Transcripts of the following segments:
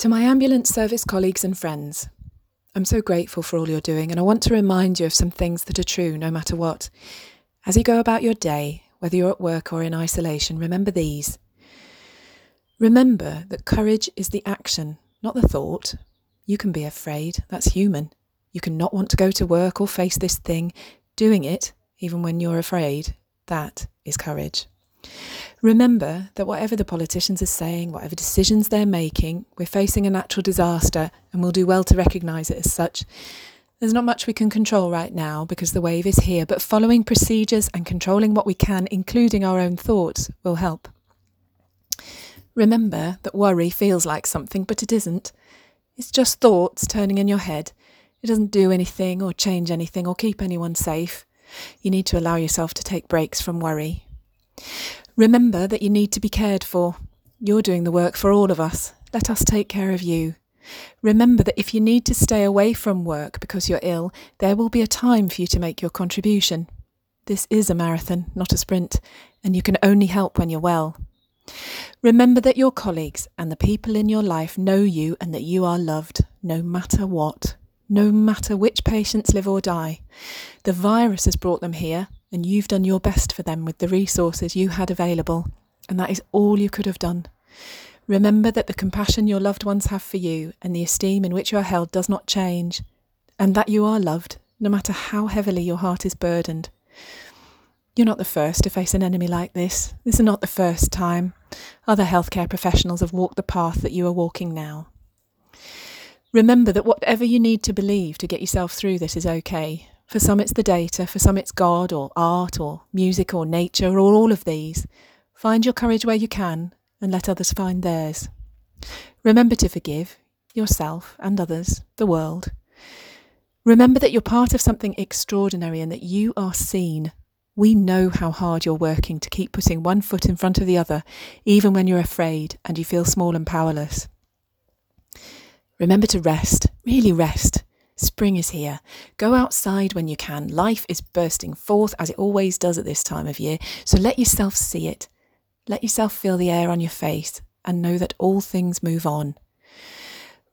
To my ambulance service colleagues and friends, I'm so grateful for all you're doing, and I want to remind you of some things that are true no matter what. As you go about your day, whether you're at work or in isolation, remember these. Remember that courage is the action, not the thought. You can be afraid, that's human. You can not want to go to work or face this thing. Doing it, even when you're afraid, that is courage. Remember that whatever the politicians are saying, whatever decisions they're making, we're facing a natural disaster and we'll do well to recognise it as such. There's not much we can control right now because the wave is here, but following procedures and controlling what we can, including our own thoughts, will help. Remember that worry feels like something, but it isn't. It's just thoughts turning in your head. It doesn't do anything or change anything or keep anyone safe. You need to allow yourself to take breaks from worry. Remember that you need to be cared for. You're doing the work for all of us. Let us take care of you. Remember that if you need to stay away from work because you're ill, there will be a time for you to make your contribution. This is a marathon, not a sprint, and you can only help when you're well. Remember that your colleagues and the people in your life know you and that you are loved, no matter what, no matter which patients live or die. The virus has brought them here, and you've done your best for them with the resources you had available, and that is all you could have done. Remember that the compassion your loved ones have for you and the esteem in which you are held does not change, and that you are loved, no matter how heavily your heart is burdened. You're not the first to face an enemy like this. This is not the first time. Other healthcare professionals have walked the path that you are walking now. Remember that whatever you need to believe to get yourself through this is okay. For some, it's the data, for some, it's God or art or music or nature or all of these. Find your courage where you can and let others find theirs. Remember to forgive yourself and others, the world. Remember that you're part of something extraordinary and that you are seen. We know how hard you're working to keep putting one foot in front of the other, even when you're afraid and you feel small and powerless. Remember to rest, really rest. Spring is here. Go outside when you can. Life is bursting forth as it always does at this time of year, so let yourself see it. Let yourself feel the air on your face and know that all things move on.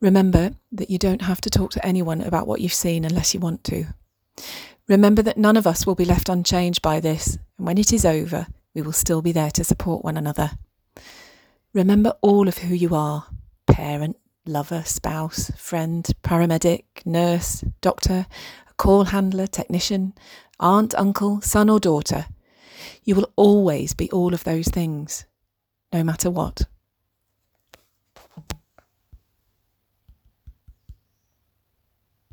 Remember that you don't have to talk to anyone about what you've seen unless you want to. Remember that none of us will be left unchanged by this, and when it is over, we will still be there to support one another. Remember all of who you are parent, lover, spouse, friend, paramedic, nurse, doctor, call handler, technician, aunt, uncle, son, or daughter. You will always be all of those things, no matter what.